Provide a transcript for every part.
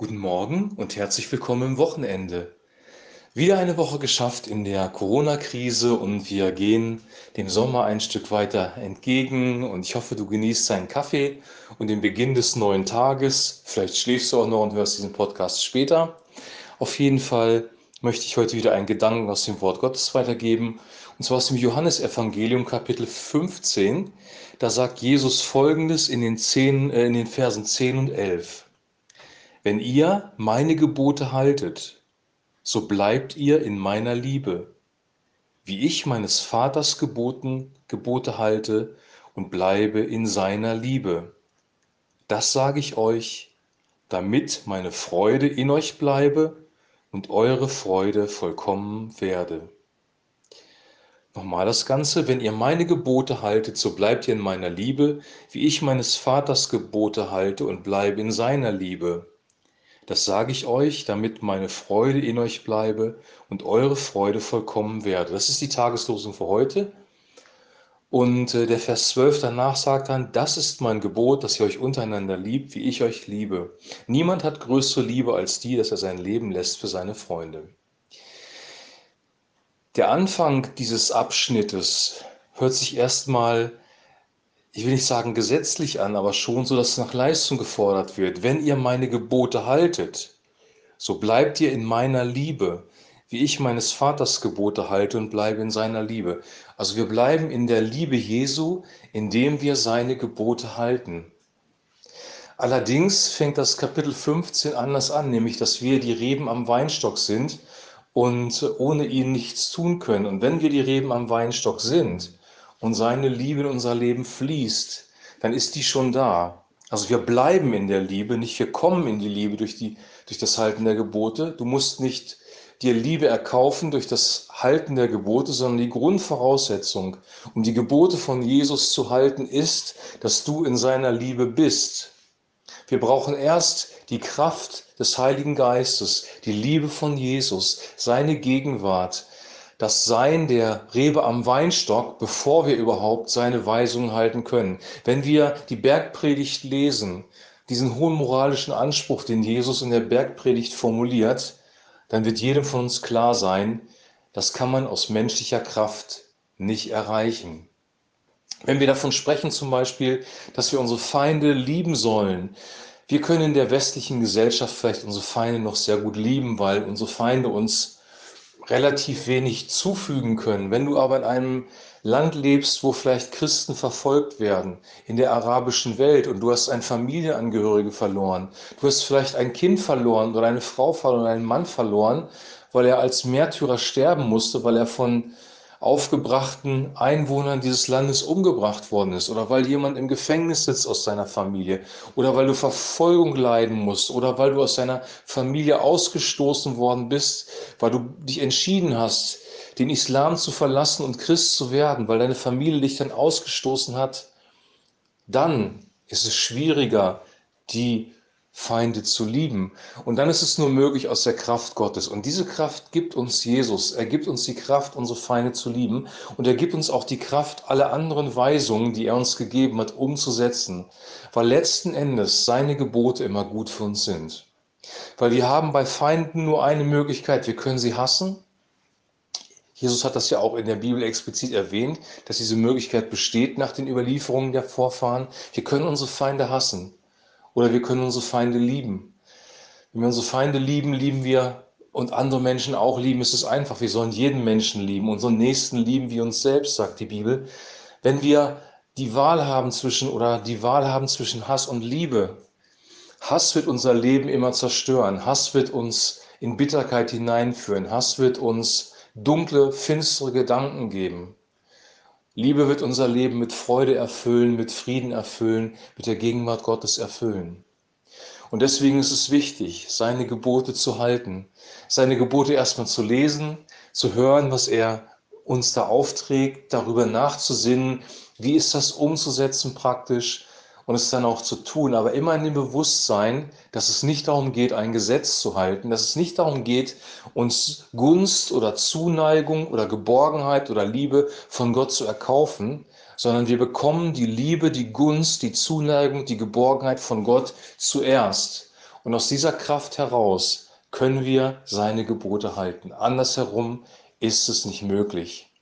Guten Morgen und herzlich willkommen im Wochenende. Wieder eine Woche geschafft in der Corona-Krise und wir gehen dem Sommer ein Stück weiter entgegen und ich hoffe, du genießt deinen Kaffee und den Beginn des neuen Tages. Vielleicht schläfst du auch noch und hörst diesen Podcast später. Auf jeden Fall möchte ich heute wieder einen Gedanken aus dem Wort Gottes weitergeben und zwar aus dem Johannesevangelium Kapitel 15. Da sagt Jesus folgendes in den, 10, äh, in den Versen 10 und 11. Wenn ihr meine Gebote haltet, so bleibt ihr in meiner Liebe, wie ich meines Vaters Geboten, Gebote halte und bleibe in seiner Liebe. Das sage ich euch, damit meine Freude in euch bleibe und eure Freude vollkommen werde. Nochmal das Ganze, wenn ihr meine Gebote haltet, so bleibt ihr in meiner Liebe, wie ich meines Vaters Gebote halte und bleibe in seiner Liebe. Das sage ich euch, damit meine Freude in euch bleibe und eure Freude vollkommen werde. Das ist die Tageslosung für heute. Und äh, der Vers 12 danach sagt dann, das ist mein Gebot, dass ihr euch untereinander liebt, wie ich euch liebe. Niemand hat größere Liebe als die, dass er sein Leben lässt für seine Freunde. Der Anfang dieses Abschnittes hört sich erstmal ich will nicht sagen gesetzlich an, aber schon so, dass nach Leistung gefordert wird. Wenn ihr meine Gebote haltet, so bleibt ihr in meiner Liebe, wie ich meines Vaters Gebote halte und bleibe in seiner Liebe. Also wir bleiben in der Liebe Jesu, indem wir seine Gebote halten. Allerdings fängt das Kapitel 15 anders an, nämlich dass wir die Reben am Weinstock sind und ohne ihn nichts tun können. Und wenn wir die Reben am Weinstock sind, und seine Liebe in unser Leben fließt, dann ist die schon da. Also wir bleiben in der Liebe, nicht wir kommen in die Liebe durch, die, durch das Halten der Gebote. Du musst nicht dir Liebe erkaufen durch das Halten der Gebote, sondern die Grundvoraussetzung, um die Gebote von Jesus zu halten, ist, dass du in seiner Liebe bist. Wir brauchen erst die Kraft des Heiligen Geistes, die Liebe von Jesus, seine Gegenwart, das Sein der Rebe am Weinstock, bevor wir überhaupt seine Weisungen halten können. Wenn wir die Bergpredigt lesen, diesen hohen moralischen Anspruch, den Jesus in der Bergpredigt formuliert, dann wird jedem von uns klar sein, das kann man aus menschlicher Kraft nicht erreichen. Wenn wir davon sprechen zum Beispiel, dass wir unsere Feinde lieben sollen, wir können in der westlichen Gesellschaft vielleicht unsere Feinde noch sehr gut lieben, weil unsere Feinde uns relativ wenig zufügen können. Wenn du aber in einem Land lebst, wo vielleicht Christen verfolgt werden, in der arabischen Welt und du hast einen Familienangehörige verloren, du hast vielleicht ein Kind verloren oder eine Frau verloren, einen Mann verloren, weil er als Märtyrer sterben musste, weil er von aufgebrachten Einwohnern dieses Landes umgebracht worden ist oder weil jemand im Gefängnis sitzt aus seiner Familie oder weil du Verfolgung leiden musst oder weil du aus deiner Familie ausgestoßen worden bist, weil du dich entschieden hast, den Islam zu verlassen und Christ zu werden, weil deine Familie dich dann ausgestoßen hat, dann ist es schwieriger, die Feinde zu lieben. Und dann ist es nur möglich aus der Kraft Gottes. Und diese Kraft gibt uns Jesus. Er gibt uns die Kraft, unsere Feinde zu lieben. Und er gibt uns auch die Kraft, alle anderen Weisungen, die er uns gegeben hat, umzusetzen. Weil letzten Endes seine Gebote immer gut für uns sind. Weil wir haben bei Feinden nur eine Möglichkeit. Wir können sie hassen. Jesus hat das ja auch in der Bibel explizit erwähnt, dass diese Möglichkeit besteht nach den Überlieferungen der Vorfahren. Wir können unsere Feinde hassen. Oder wir können unsere Feinde lieben. Wenn wir unsere Feinde lieben, lieben wir und andere Menschen auch lieben, ist es einfach. Wir sollen jeden Menschen lieben. Unseren Nächsten lieben wie uns selbst, sagt die Bibel. Wenn wir die Wahl haben zwischen oder die Wahl haben zwischen Hass und Liebe, Hass wird unser Leben immer zerstören. Hass wird uns in Bitterkeit hineinführen. Hass wird uns dunkle, finstere Gedanken geben. Liebe wird unser Leben mit Freude erfüllen, mit Frieden erfüllen, mit der Gegenwart Gottes erfüllen. Und deswegen ist es wichtig, seine Gebote zu halten, seine Gebote erstmal zu lesen, zu hören, was er uns da aufträgt, darüber nachzusinnen, wie ist das umzusetzen praktisch und es dann auch zu tun, aber immer in dem Bewusstsein, dass es nicht darum geht, ein Gesetz zu halten, dass es nicht darum geht, uns Gunst oder Zuneigung oder Geborgenheit oder Liebe von Gott zu erkaufen, sondern wir bekommen die Liebe, die Gunst, die Zuneigung, die Geborgenheit von Gott zuerst. Und aus dieser Kraft heraus können wir seine Gebote halten. Andersherum ist es nicht möglich.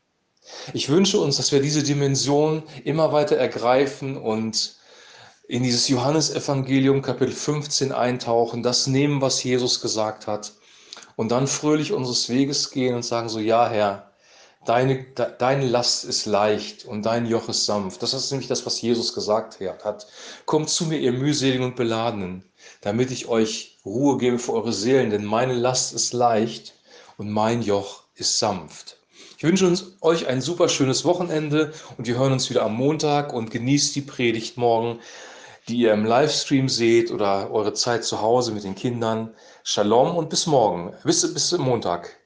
Ich wünsche uns, dass wir diese Dimension immer weiter ergreifen und in dieses Johannesevangelium Kapitel 15 eintauchen, das nehmen, was Jesus gesagt hat und dann fröhlich unseres Weges gehen und sagen so, ja Herr, deine, de, deine Last ist leicht und dein Joch ist sanft. Das ist nämlich das, was Jesus gesagt hat. Kommt zu mir, ihr mühseligen und beladenen, damit ich euch Ruhe gebe für eure Seelen, denn meine Last ist leicht und mein Joch ist sanft. Ich wünsche uns, euch ein super schönes Wochenende und wir hören uns wieder am Montag und genießt die Predigt morgen die ihr im Livestream seht oder eure Zeit zu Hause mit den Kindern. Shalom und bis morgen. Bis, bis Montag.